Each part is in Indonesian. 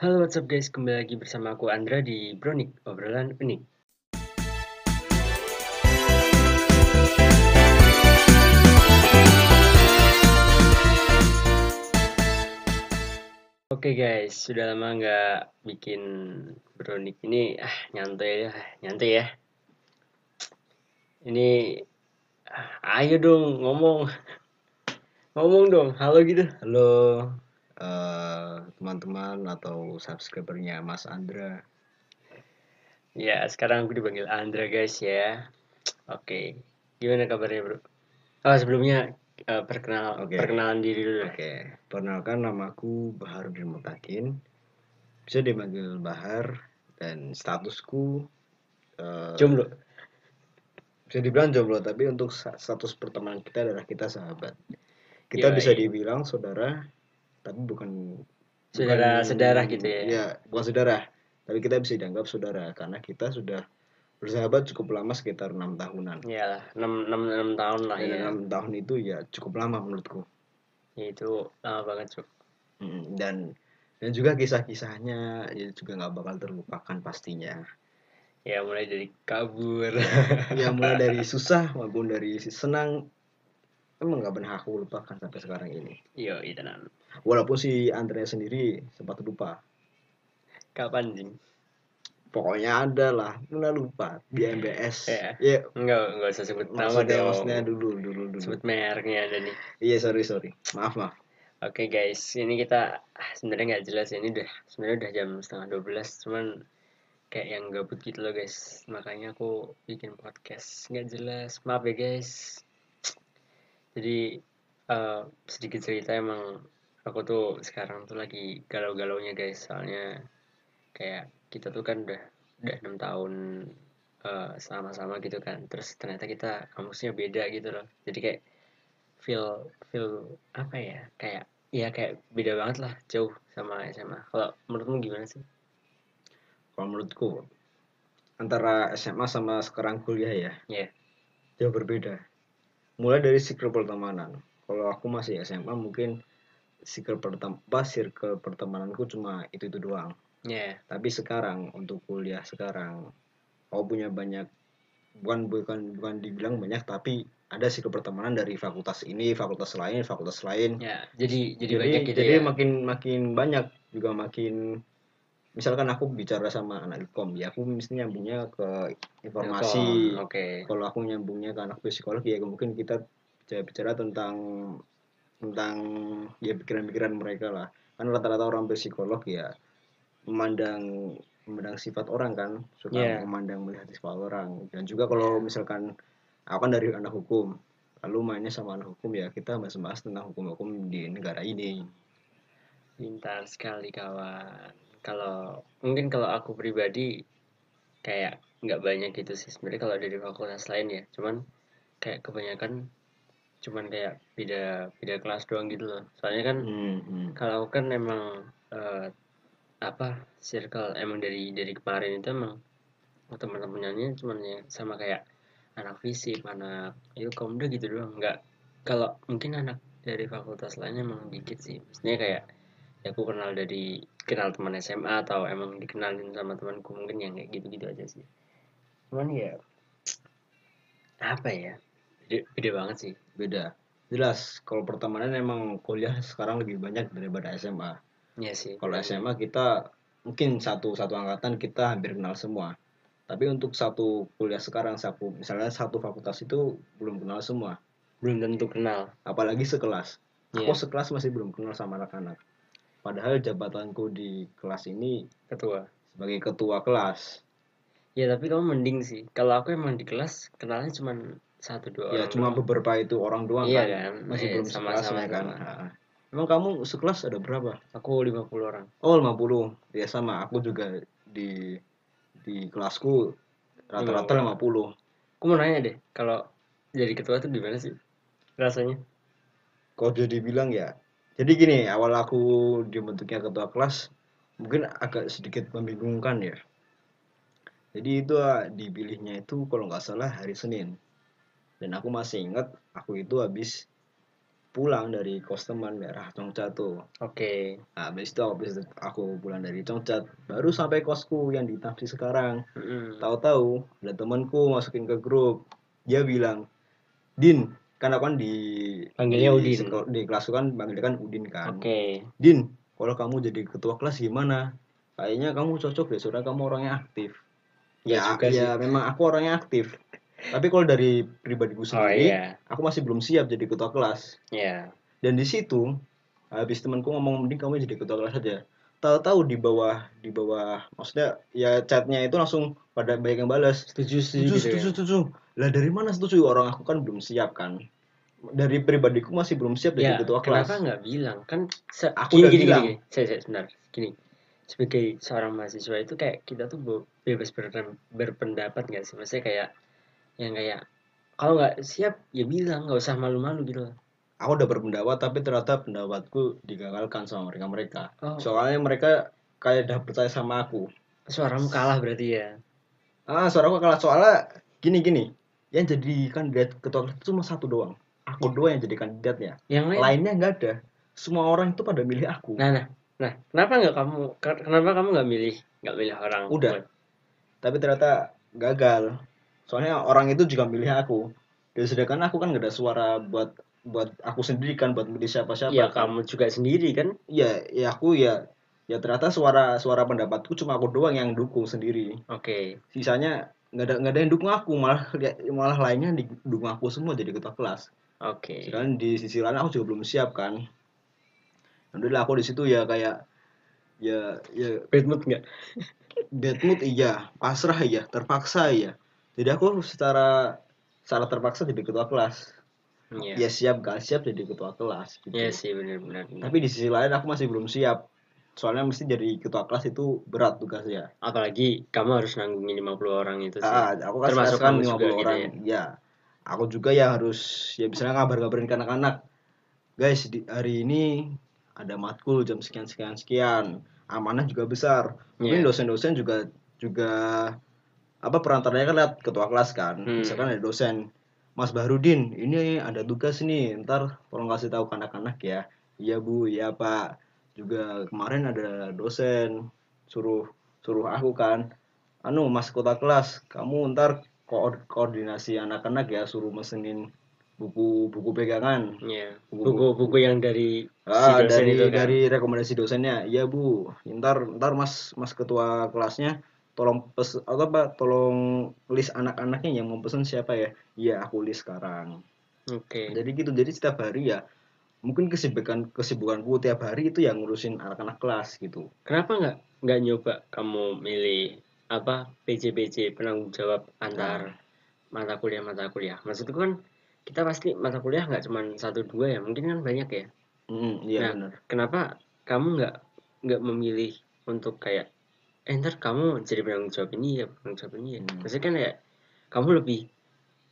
Halo what's up guys, kembali lagi bersama aku Andra di Bronik, obrolan unik. Oke guys, sudah lama nggak bikin Bronik ini, ah nyantai ya, nyantai ya. Ini, ah, ayo dong ngomong, ngomong dong, halo gitu. Halo eh, teman-teman atau subscribernya Mas Andra. Ya, sekarang aku dipanggil Andra guys ya. Oke, gimana kabarnya bro? Oh sebelumnya eh, perkenal Oke. perkenalan diri dulu. Oke, perkenalkan namaku Bahar bin Mutakin. Bisa dipanggil Bahar dan statusku eh, Jomblo. bisa dibilang jomblo tapi untuk status pertemanan kita adalah kita sahabat. Kita Yoi. bisa dibilang saudara tapi bukan Saudara- bukan- saudara gitu ya? Iya, bukan saudara. Tapi kita bisa dianggap saudara karena kita sudah bersahabat cukup lama sekitar enam tahunan. Iyalah, 6, 6, 6 tahun lah ya. enam tahun itu ya cukup lama menurutku. Ya, Itu lama banget cuk. Dan dan juga kisah-kisahnya ya juga nggak bakal terlupakan pastinya Ya mulai dari kabur. ya mulai dari susah maupun dari senang emang nggak pernah aku lupakan sampai sekarang ini Yo, itu nan. walaupun si Andrea sendiri sempat lupa Kapan jing? pokoknya ada lah pernah lupa di MBS Ya. ya Enggak, enggak usah sebut nama dong. maksudnya dulu dulu dulu Sebut mereknya ada nih. iya sorry sorry maaf maaf Oke guys, ini kita ah, sebenarnya nggak jelas ya. ini udah sebenarnya udah jam setengah 12 cuman kayak yang gabut gitu loh guys. Makanya aku bikin podcast nggak jelas. Maaf ya guys. Jadi eh, sedikit cerita emang aku tuh sekarang tuh lagi galau-galaunya guys. Soalnya kayak kita tuh kan udah udah enam tahun eh, sama-sama gitu kan. Terus ternyata kita kampusnya beda gitu loh. Jadi kayak feel feel apa ya kayak ya kayak beda banget lah jauh sama SMA kalau menurutmu gimana sih kalau menurutku antara SMA sama sekarang kuliah ya ya jauh berbeda mulai dari circle pertemanan. Kalau aku masih SMA mungkin circle pertama circle pertemananku cuma itu itu doang. Ya tapi sekarang untuk kuliah sekarang aku punya banyak bukan bukan bukan dibilang banyak tapi ada circle pertemanan dari fakultas ini fakultas lain fakultas lain. Ya jadi jadi, jadi banyak gitu jadi ya. makin makin banyak juga makin misalkan aku bicara sama anak ikom ya aku mesti nyambungnya ke informasi. Oke. Kalau aku nyambungnya ke anak psikologi ya mungkin kita bisa bicara tentang tentang ya pikiran-pikiran mereka lah. Kan rata-rata orang psikolog ya memandang memandang sifat orang kan. Suka Yeah. memandang melihat sifat orang. Dan juga kalau misalkan aku kan dari anak hukum. Lalu mainnya sama anak hukum ya kita bahas-bahas tentang hukum-hukum di negara ini. Pintar sekali kawan kalau mungkin kalau aku pribadi kayak nggak banyak gitu sih sebenarnya kalau dari fakultas lain ya. Cuman kayak kebanyakan cuman kayak beda beda kelas doang gitu loh. Soalnya kan Hmm, hmm. kalau kan emang eh, apa circle emang dari dari kemarin itu emang teman-temannya cuman ya sama kayak anak fisik anak itu kaum udah gitu doang. Nggak kalau mungkin anak dari fakultas lainnya emang dikit sih. Maksudnya kayak ya aku kenal dari kenal teman SMA atau emang dikenalin sama temanku mungkin yang kayak gitu-gitu aja sih. Cuman ya apa ya? Beda, beda banget sih beda. Jelas kalau pertemanan emang kuliah sekarang lebih banyak daripada SMA Iya sih. Kalau SMA kita mungkin satu satu angkatan kita hampir kenal semua. Tapi untuk satu kuliah sekarang satu misalnya satu fakultas itu belum kenal semua. Belum tentu kenal. Apalagi sekelas. Iya. aku sekelas masih belum kenal sama anak-anak padahal jabatanku di kelas ini ketua sebagai ketua kelas Ya tapi kamu mending sih. Kalau aku emang di kelas kenalnya cuma satu dua ya orang. cuma doang. beberapa itu orang doang Iya kan kan? masih Iya, belum sama- sama- ya kan sama. Emang kamu sekelas ada berapa Aku 50 orang. Oh 50 Ya sama aku juga di di kelasku rata-rata 50 Aku mau nanya deh, kalau jadi ketua tuh gimana sih rasanya? Kok jadi bilang ya Jadi gini awal aku dibentuknya ketua kelas Mungkin agak sedikit membingungkan ya. Jadi itu ah, dipilihnya itu kalau nggak salah hari Senin. Dan aku masih ingat aku itu habis pulang dari kos teman daerah Congcat tuh. Oke. nah, habis itu habis itu aku pulang dari Congcat baru sampai kosku yang di Tamsi sekarang. Mm-mm. tahu-tahu ada temanku masukin ke grup. Dia bilang Din kan aku kan di Panggilnya di, Udin. di kelasku kan panggilnya kan Udin kan Oke. Din kalau kamu jadi ketua kelas gimana kayaknya kamu cocok deh soalnya kamu orangnya aktif Ya ya juga sih. ya memang aku orangnya aktif tapi kalau dari pribadiku Oh sendiri iya. aku masih belum siap jadi ketua kelas Iya. dan di situ habis temanku ngomong mending kamu jadi ketua kelas aja tahu-tahu di bawah di bawah maksudnya ya chatnya itu langsung pada banyak yang balas Setuju setuju setuju. gitu setuju ya. setuju lah dari mana setuju orang aku kan belum siap kan dari pribadiku masih belum siap jadi Ya, ketua kelas kenapa nggak bilang? Kan se- Aku gini, gini, bilang. gini, gini. Saya, saya, sebentar. Gini. Sebagai seorang mahasiswa itu kayak kita tuh bebas ber- berpendapat nggak sih? Maksudnya kayak yang kayak kalau nggak siap ya bilang nggak usah malu-malu gitu aku udah berpendapat tapi ternyata pendapatku digagalkan sama mereka mereka Oh, soalnya mereka kayak udah percaya sama aku suaramu kalah berarti ya. ah suara aku kalah soalnya gini gini yang jadi kandidat ketua kelas itu cuma satu doang aku doang yang jadi kandidatnya Yang lain. lainnya nggak ada semua orang itu pada milih aku Nah, nah, nah, kenapa nggak kamu? ke- Kenapa kamu nggak milih nggak milih orang? Udah. buat- tapi ternyata gagal soalnya orang itu juga milih aku dan sedangkan aku kan nggak ada suara buat buat aku sendiri kan buat milih siapa-siapa Ya kan. kamu juga sendiri kan? ya ya aku ya ya ternyata suara suara pendapatku cuma aku doang yang dukung sendiri Oke. sisanya nggak ada nggak ada yang dukung aku malah malah lainnya didukung aku semua jadi ketua kelas Oke. sedangkan di sisi lain aku juga belum siap kan alhamdulillah aku di situ ya kayak ya ya Bad mood nggak? bad mood iya pasrah iya terpaksa iya jadi aku secara secara terpaksa jadi ketua kelas Iya. ya siap gak siap jadi ketua kelas gitu. Iya sih benar-benar. tapi di sisi lain aku masih belum siap soalnya mesti jadi ketua kelas itu berat tugasnya. Apalagi kamu harus nanggungin 50 orang itu sih. ah, aku kan Termasuk kamu 50 juga gitu orang. ya. Aku juga ya harus ya misalnya ngabar-ngabarin ke anak-anak guys di hari ini ada matkul jam sekian sekian sekian. Amanah juga besar. Mungkin Iya. dosen-dosen juga juga apa perantaranya kan lihat ketua kelas kan. Hmm. misalkan ada dosen Mas Bahrudin ini ada tugas nih. Ntar tolong kasih tahu ke anak-anak ya. Iya bu. Iya pak juga kemarin ada dosen suruh suruh aku kan anu mas kota kelas kamu ntar ko- koordinasi anak-anak ya suruh mesenin buku buku pegangan. Buku- Buku-buku yang dari ah, si dosen dari itu kan. dari rekomendasi dosennya iya bu ntar ntar mas mas ketua kelasnya tolong pes atau apa tolong list anak-anaknya yang mau pesen siapa ya iya aku list sekarang Oke. jadi gitu jadi setiap hari ya mungkin kesibukan kesibukanku tiap hari itu yang ngurusin anak-anak kelas gitu Kenapa nggak nggak nyoba kamu milih apa PJ-PJ penanggung jawab antar mata kuliah mata kuliah? Maksudku kan kita pasti mata kuliah nggak cuma satu dua ya, mungkin kan banyak ya. Hmm, iya Nah. benar Kenapa kamu nggak nggak memilih untuk kayak eh ntar kamu jadi penanggung jawab ini ya penanggung jawab ini ya. Hmm. Maksudnya kan ya kamu lebih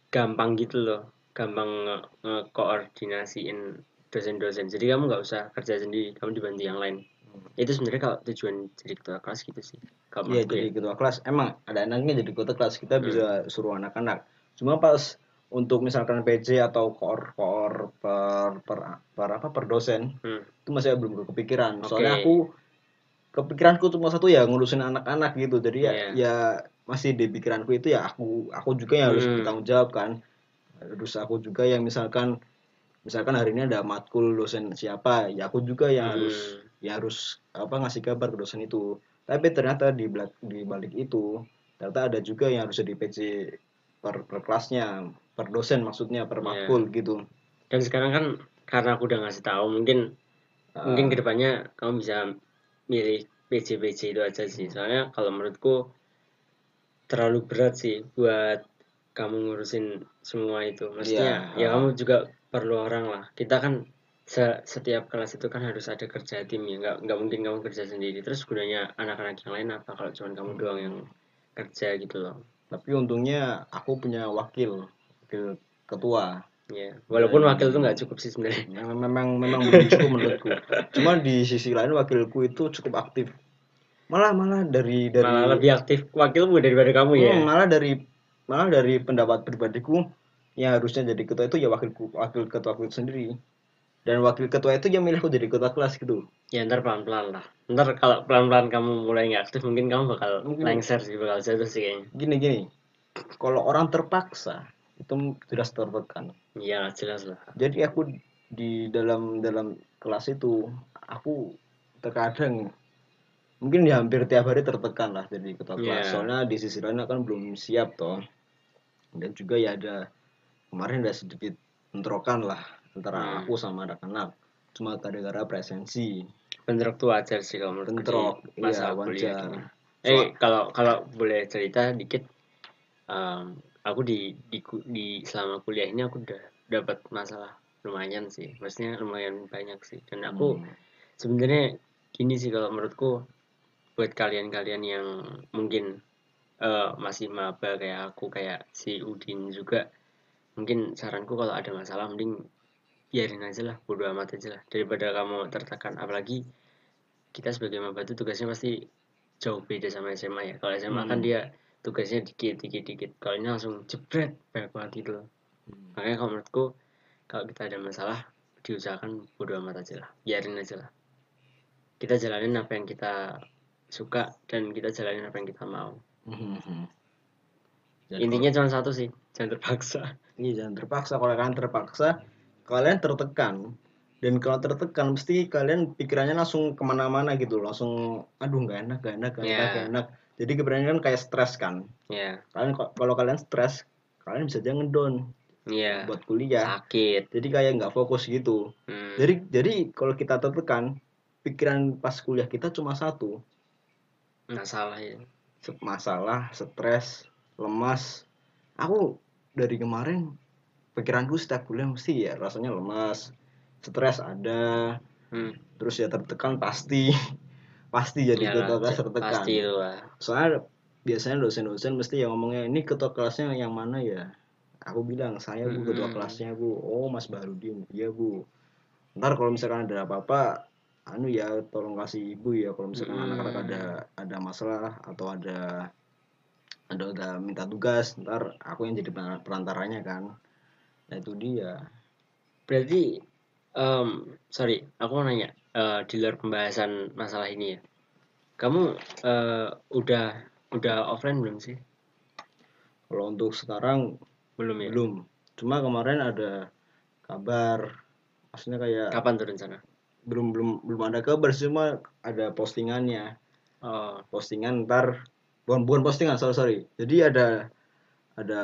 gampang gitu loh, gampang nge- ngekoordinasiin dosen-dosen. Jadi kamu nggak usah kerja sendiri, kamu dibantu yang lain. Itu sebenarnya kalau tujuan jadi ketua kelas gitu sih. Kalau Iya menurutku jadi ya. ketua kelas emang ada enaknya jadi ketua kelas kita Hmm. bisa suruh anak-anak. Cuma pas untuk misalkan PJ atau koor koor per per, per apa per dosen Hmm. itu masih belum kepikiran. Oke. Soalnya aku kepikiranku cuma satu ya ngurusin anak-anak gitu. Jadi ya Iya. ya masih di pikiranku itu ya aku aku juga yang harus Hmm. bertanggung jawab kan. Terus aku juga yang misalkan misalkan hari ini ada matkul dosen siapa ya aku juga yang harus Hmm. ya harus apa ngasih kabar ke dosen itu tapi ternyata di belak- di balik itu ternyata ada juga yang harus di PC per, per kelasnya per dosen maksudnya per Iya. matkul gitu Dan sekarang kan karena aku udah ngasih tahu, mungkin Ah, mungkin ke depannya kamu bisa milih PJ-PJ itu aja sih. Soalnya kalau menurutku terlalu berat sih buat kamu ngurusin semua itu. Maksudnya Iya, ya ah. kamu juga perlu orang lah. Kita kan se- setiap kelas itu kan harus ada kerja tim ya. Nggak nggak mungkin kamu kerja sendiri. Terus gunanya anak-anak yang lain apa kalau cuma kamu doang yang kerja gitu loh. tapi untungnya aku punya wakil wakil ketua Ya, walaupun Dan- wakil tuh nggak cukup sih sebenarnya. memang memang memang belum cukup menurutku cuma di sisi lain wakilku itu cukup aktif malah malah dari dari Malah lebih aktif wakilmu daripada kamu ya. Hmm, malah dari malah dari pendapat pribadiku yang harusnya jadi ketua itu ya wakil wakil ketua aku sendiri. Dan wakil ketua itu yang milih aku jadi ketua kelas gitu. Ya ntar pelan-pelan lah. Ntar kalau pelan-pelan kamu mulai nggak aktif mungkin kamu bakal Mungkin. lengser sih bakal jatuh sih kayaknya. Gini gini. Kalau orang terpaksa itu jelas tertekan. Iya jelas lah. Jadi aku di dalam dalam kelas itu aku terkadang mungkin ya hampir tiap hari tertekan lah jadi ketua kelas. Iya. soalnya di sisi lain kan belum siap toh. Dan juga ya ada kemarin ada sedikit bentrokan lah antara Hmm. aku sama anak-anak. Cuma gara-gara presensi. Bentrok tuh wajar sih kalau menurutku di bentrok masa iya kuliah wajar. eh kalau kalau boleh cerita dikit em, aku di, di di selama kuliah ini aku udah dapat masalah lumayan sih. Maksudnya lumayan banyak sih. Dan aku Hmm. sebenarnya gini sih kalau menurutku buat kalian-kalian yang mungkin eh, masih maba kayak aku kayak si Udin juga mungkin saranku kalau ada masalah mending biarin aja lah bodo amat aja lah. Daripada kamu tertekan apalagi kita sebagai maba itu tugasnya pasti jauh beda sama SMA ya. Kalau SMA kan Hmm. dia tugasnya dikit dikit dikit kalau ini langsung jebret banyak banget gitu loh. Hmm. makanya kalau menurutku kalau kita ada masalah diusahakan bodo amat aja lah. Biarin aja lah. Kita jalanin apa yang kita suka dan kita jalanin apa yang kita mau. Mhm. Dan intinya cuma satu sih jangan terpaksa Iya jangan terpaksa. Kalau kalian terpaksa, kalian tertekan. Dan kalau tertekan, mesti kalian pikirannya langsung ke mana-mana gitu. Langsung, aduh nggak enak, nggak enak, nggak enak, Iya. nggak enak. Jadi keberanian kan kayak stres kan. ya Kalian kalau kalian stres, kalian bisa aja ngedown ya buat kuliah. sakit Jadi kayak nggak fokus gitu. Hmm. Jadi jadi kalau kita tertekan, pikiran pas kuliah kita cuma satu, masalah ya masalah, stres, lemas. Aku dari kemarin pikiranku setiap kuliah mesti ya rasanya lemas, stres ada, hmm. terus ya tertekan pasti, pasti jadi Iyalah, ketua kelas tertekan. pasti lah Soalnya biasanya dosen-dosen mesti yang ngomongnya ini ketua kelasnya yang mana ya? Aku bilang saya bu ketua Mm-mm. kelasnya bu. Oh Mas Barudin, iya bu. Ntar kalau misalkan ada apa-apa, anu ya tolong kasih ibu ya kalau misalkan Mm-mm. anak-anak ada ada masalah atau ada ada udah minta tugas, ntar aku yang jadi peran- perantaranya kan. Nah itu dia. berarti em, sorry aku mau nanya eh, di luar pembahasan masalah ini ya kamu eh, udah udah offline belum sih Kalau untuk sekarang belum ya belum. Cuma kemarin ada kabar, maksudnya kayak kapan tuh rencana belum belum belum ada kabar cuma ada postingannya. oh postingan ntar bukan bukan postingan sorry sorry. Jadi ada ada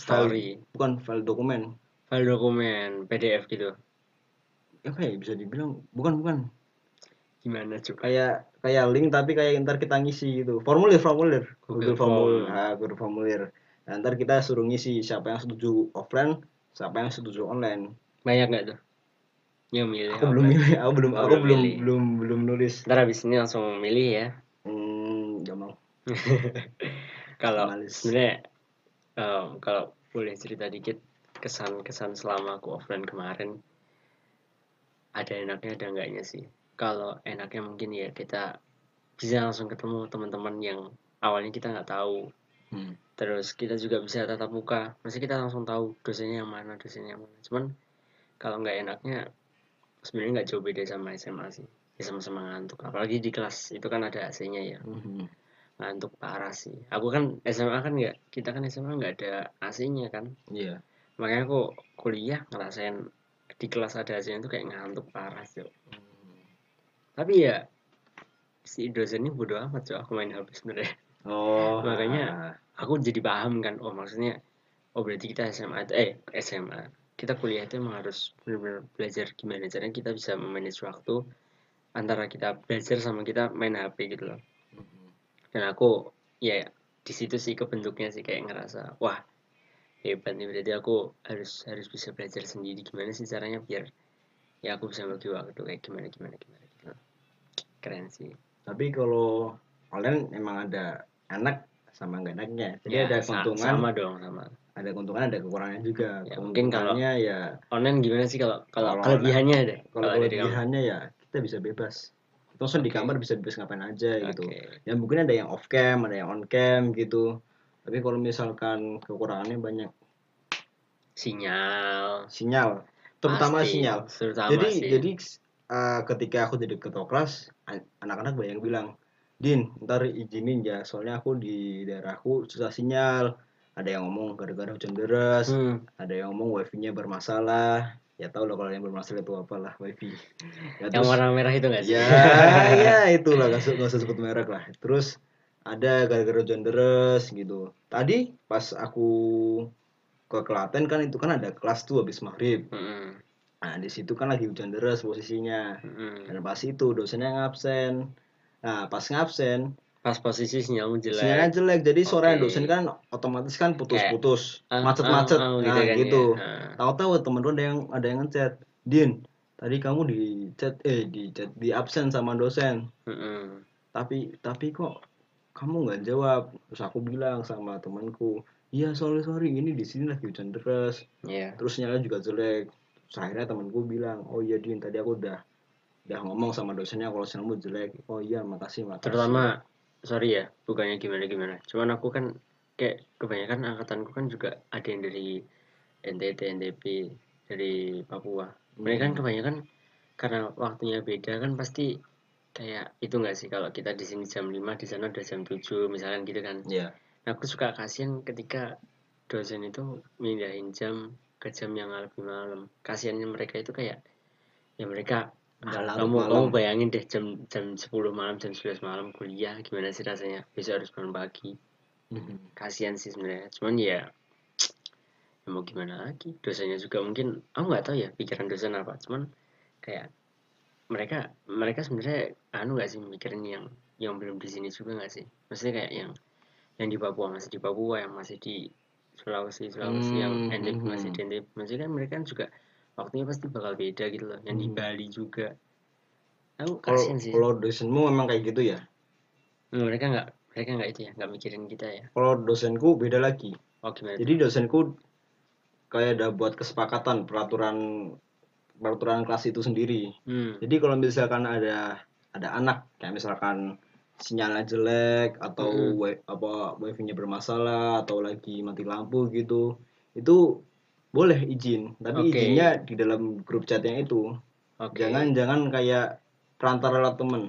story. file bukan file dokumen. File dokumen PDF gitu. Apa ya bisa dibilang? Bukan bukan. Gimana coba kayak kayak link tapi kayak ntar kita ngisi gitu. Formulir formulir. Google Google formulir. Form. ah Google formulir. Nah, ntar kita suruh ngisi siapa yang setuju offline siapa yang setuju online. Banyak nggak tuh? Yang milih aku belum milih aku belum Oh, aku belum belum belum belum nulis. Ntar habis ini langsung milih ya kalau sebenarnya em, kalau boleh cerita dikit kesan-kesan selama aku offline kemarin ada enaknya ada enggaknya sih. Kalau enaknya mungkin ya kita bisa langsung ketemu teman-teman yang awalnya kita nggak tahu. Hmm. terus kita juga bisa tatap muka. Masih kita langsung tahu dosennya yang mana dosennya yang mana. Cuman kalau nggak enaknya sebenarnya nggak jauh beda sama SMA sih. Ya sama-sama ngantuk. Apalagi di kelas itu kan ada AC-nya ya. Hmm. Ngantuk parah sih. Aku kan SMA kan nggak kita kan SMA nggak ada AC-nya kan. Iya. Makanya aku kuliah ngerasain di kelas ada AC-nya itu kayak ngantuk parah sih tapi ya si dosen ini bodo amat cok. Aku main HP sebenarnya. Oh. Makanya- aku jadi paham kan oh maksudnya oh berarti kita SMA itu eh SMA kita kuliah itu emang harus benar-benar belajar gimana caranya kita bisa memanage waktu antara kita belajar sama kita main HP gitu loh dan aku ya di situ sih kebentuknya sih kayak ngerasa wah hebat nih berarti aku harus harus bisa belajar sendiri gimana sih caranya biar ya aku bisa bagi waktu kayak gimana gimana gimana gitu. keren sih Tapi kalau kalian emang ada anak sama nggak enaknya. Jadi Ya, ada keuntungan, sama dong sama ada keuntungan, ada kekurangannya juga. Ya, mungkin kalau- ya online gimana sih kalau kalau Kalau kelebihannya kalau ada kamu? kelebihannya ya kita bisa bebas. Terus di kamar bisa bebas ngapain aja gitu. Oke. Ya mungkin ada yang off cam, ada yang on cam gitu. Tapi kalau misalkan kekurangannya banyak sinyal sinyal. terutama Pasti, sinyal terutama jadi sih. jadi uh, ketika aku jadi ketua kelas an- anak-anak banyak yang bilang Din ntar izinin ya soalnya aku di daerahku susah sinyal ada yang ngomong gara-gara hujan deras Hmm, ada yang ngomong wifi-nya bermasalah ya tau lah kalau yang bermasalah itu apalah wifi. Ya, yang terus- warna merah itu nggak sih? ya ya itulah gak usah, gak usah sebut merek lah. Terus ada gara-gara hujan gitu. Tadi pas aku ke Klaten kan itu kan ada kelas tuh habis maghrib. Mm-mm, nah di situ kan lagi hujan deras posisinya. Mm-mm. dan pas itu dosennya ngabsen. Nah pas ngabsen Pas posisi sinyalmu jelek. sinyalnya jelek jadi suara Oke. dosen kan otomatis kan putus-putus Ah, macet-macet ah, ah, nah kan gitu ya. Ah. tahu-tahu temen lu ada yang ada yang ngechat Din tadi kamu di chat eh di chat di absen sama dosen Mm-mm. tapi tapi kok kamu nggak jawab terus aku bilang sama temanku iya sorry sorry ini di sini lagi hujan deras Iya. terus sinyalnya juga jelek terus akhirnya temanku bilang oh iya Din tadi aku udah udah ngomong sama dosennya kalau sinyalmu jelek oh iya makasih makasih Terutama sorry ya, bukannya gimana gimana. Cuman aku kan kayak kebanyakan angkatanku kan juga ada yang dari NTT, NTB, dari Papua. Mereka kan Hmm. kebanyakan karena waktunya beda kan pasti kayak itu nggak sih kalau kita di sini jam 5 di sana udah jam 7 misalkan gitu kan. Iya. Nah, aku suka kasihan ketika dosen itu mindahin jam ke jam yang lebih malam. Kasihannya mereka itu kayak ya mereka Udah ah, larut kamu malam. kamu bayangin deh jam jam 10 malam jam 11 malam kuliah gimana sih rasanya? Besok harus bangun pagi. Mhm. kasihan sih sebenarnya. Cuman ya ya mau gimana lagi? Dosennya juga mungkin aku nggak tahu ya pikiran dosen apa. Cuman kayak mereka mereka sebenarnya anu nggak sih mikirin yang yang belum di sini juga nggak sih? Maksudnya kayak yang yang di Papua masih di Papua yang masih di Sulawesi Sulawesi yang Hmm, NTB hmm, masih di hmm. NTB maksudnya kan mereka kan juga waktunya pasti bakal beda gitu loh yang di Hmm. Bali juga aku Kalau kasihan sih kalau dosenmu memang kayak gitu ya. Hmm, mereka nggak mereka nggak itu ya nggak mikirin kita ya Kalau dosenku beda lagi. oh gimana Jadi dosenku kayak ada buat kesepakatan peraturan peraturan kelas itu sendiri. hmm. Jadi kalau misalkan ada ada anak kayak misalkan sinyalnya jelek atau wi- apa wifi-nya bermasalah atau lagi mati lampu gitu, itu boleh izin, tapi Oke. izinnya di dalam grup chatnya itu. oke Jangan jangan kayak perantara lewat temen.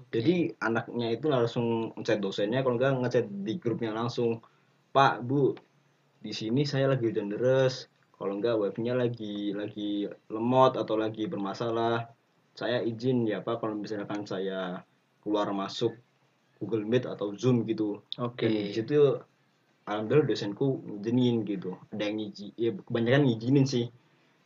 Oke. Jadi anaknya itu langsung ngechat dosennya, kalau enggak ngechat di grupnya langsung, Pak, Bu, di sini saya lagi hujan deras, kalau enggak wifi-nya lagi lagi lemot atau lagi bermasalah, saya izin ya Pak kalau misalkan saya keluar masuk Google Meet atau Zoom gitu. oke Dan di situ alhamdulillah dosenku ngizinin gitu. Ada yang ngizin, ya kebanyakan ngizinin sih.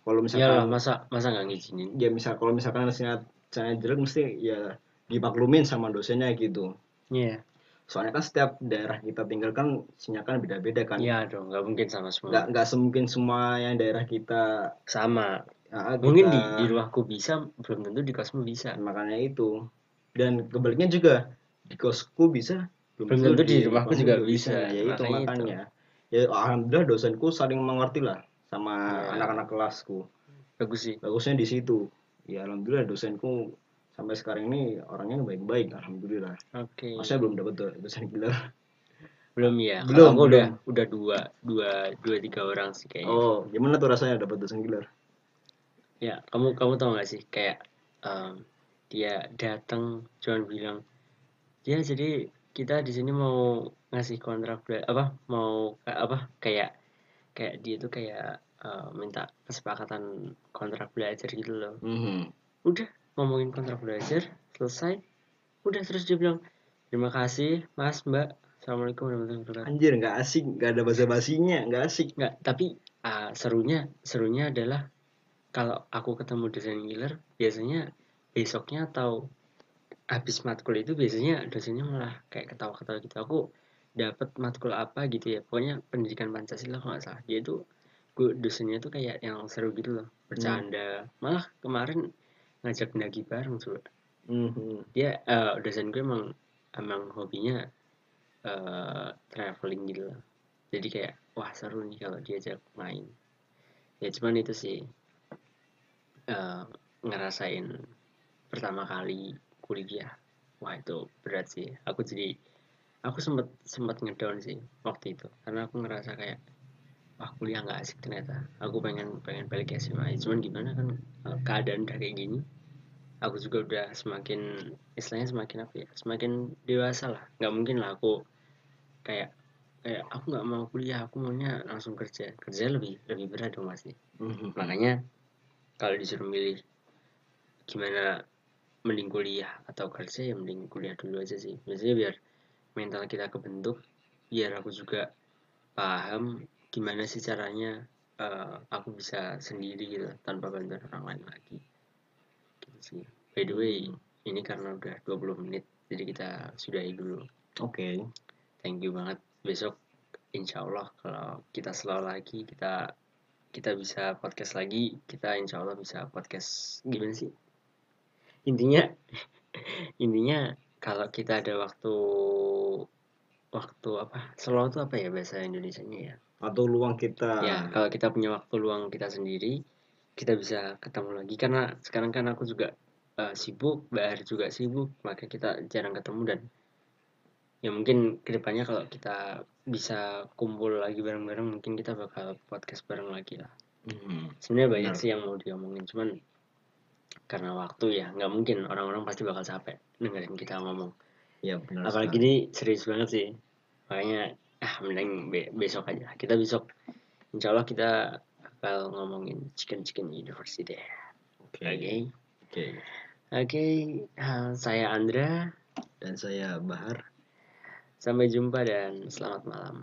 Kalau misalkan masa masa nggak ngizinin? Ya misal kalau misalkan sinyal sinyal jelek mesti ya dimaklumin sama dosennya gitu. Iya. Soalnya kan setiap daerah kita tinggal kan sinyal kan beda-beda kan. Iya dong nggak mungkin sama semua. Nggak nggak semungkin semua yang daerah kita sama. Ah, mungkin di kita- di rumahku bisa belum tentu di kosmu bisa. Makanya itu. Dan kebaliknya juga di kosku bisa Belum tentu di rumahku juga bisa, ya itu makanya itu. makanya ya alhamdulillah dosenku saling mengerti lah sama Ya. anak-anak kelasku. Bagus sih. Bagusnya di situ. Ya alhamdulillah dosenku sampai sekarang ini orangnya baik-baik alhamdulillah. Oke. Maksudnya belum dapat do- dosen killer. belum ya? Belum, aku belum. udah udah dua dua dua tiga orang sih kayaknya. Oh, gimana tuh rasanya dapat dosen killer? ya kamu kamu tau gak sih? Kayak em, dia datang cuman bilang ya jadi kita di sini mau ngasih kontrak apa mau apa kayak kayak dia tuh kayak eh, minta kesepakatan kontrak belajar gitu loh Mhm. udah ngomongin kontrak belajar selesai udah terus dia bilang terima kasih mas mbak assalamualaikum warahmatullahi wabarakatuh Anjir, nggak asik, nggak ada basa-basinya, nggak asik. nggak tapi ah, serunya serunya adalah kalau aku ketemu dosen killer biasanya besoknya atau habis matkul itu biasanya dosennya malah kayak ketawa-ketawa gitu. Aku dapat matkul apa gitu ya. Pokoknya pendidikan pancasila kalau nggak salah. Dia itu gue dosennya tuh kayak yang seru gitu loh. Bercanda. Malah kemarin ngajak ndaki bareng coba Mhm. dia eh, dosen gue emang emang hobinya eh traveling gitu loh. Jadi kayak wah seru nih kalau diajak main. Ya cuman itu sih eh, ngerasain pertama kali kuliah. Wah itu berat sih. Aku jadi aku sempet sempet ngedown sih waktu itu. Karena aku ngerasa kayak ah kuliah nggak asik ternyata. Aku pengen pengen balik SMA cuman gimana kan eh, keadaan udah kayak gini aku juga udah semakin istilahnya semakin apa ya semakin dewasa lah. Nggak mungkin lah aku kayak kayak aku nggak mau kuliah aku maunya langsung kerja. Kerja lebih lebih berat dong pasti Mhm. makanya kalau disuruh milih gimana mending kuliah atau kerja ya mending kuliah dulu aja sih. Biasanya biar mental kita kebentuk biar aku juga paham gimana sih caranya eh, aku bisa sendiri gitu tanpa bantuan orang lain lagi. Gitu sih. By the way ini karena udah 20 menit jadi kita sudahi dulu. Oke. thank you banget. Besok insya Allah kalau kita selalu lagi kita kita bisa podcast lagi kita insya Allah bisa podcast gimana sih intinya intinya kalau kita ada waktu waktu apa selalu tuh apa ya bahasa Indonesia nya ya Atau luang kita. ya kalau kita punya waktu luang kita sendiri kita bisa ketemu lagi karena sekarang kan aku juga eh, sibuk Bahar juga sibuk maka kita jarang ketemu dan ya mungkin ke depannya kalau kita bisa kumpul lagi bareng-bareng mungkin kita bakal podcast bareng lagi lah Mhm. sebenarnya banyak Benar. sih yang mau diomongin cuman karena waktu ya nggak mungkin orang-orang pasti bakal capek dengerin kita ngomong Ya benar. apalagi sekali. ini serius banget sih makanya ah mending be- besok aja kita besok insya Allah kita bakal ngomongin chicken chicken university Oke. oke Oke. oke ah, saya Andra Dan saya Bahar. sampai jumpa dan selamat malam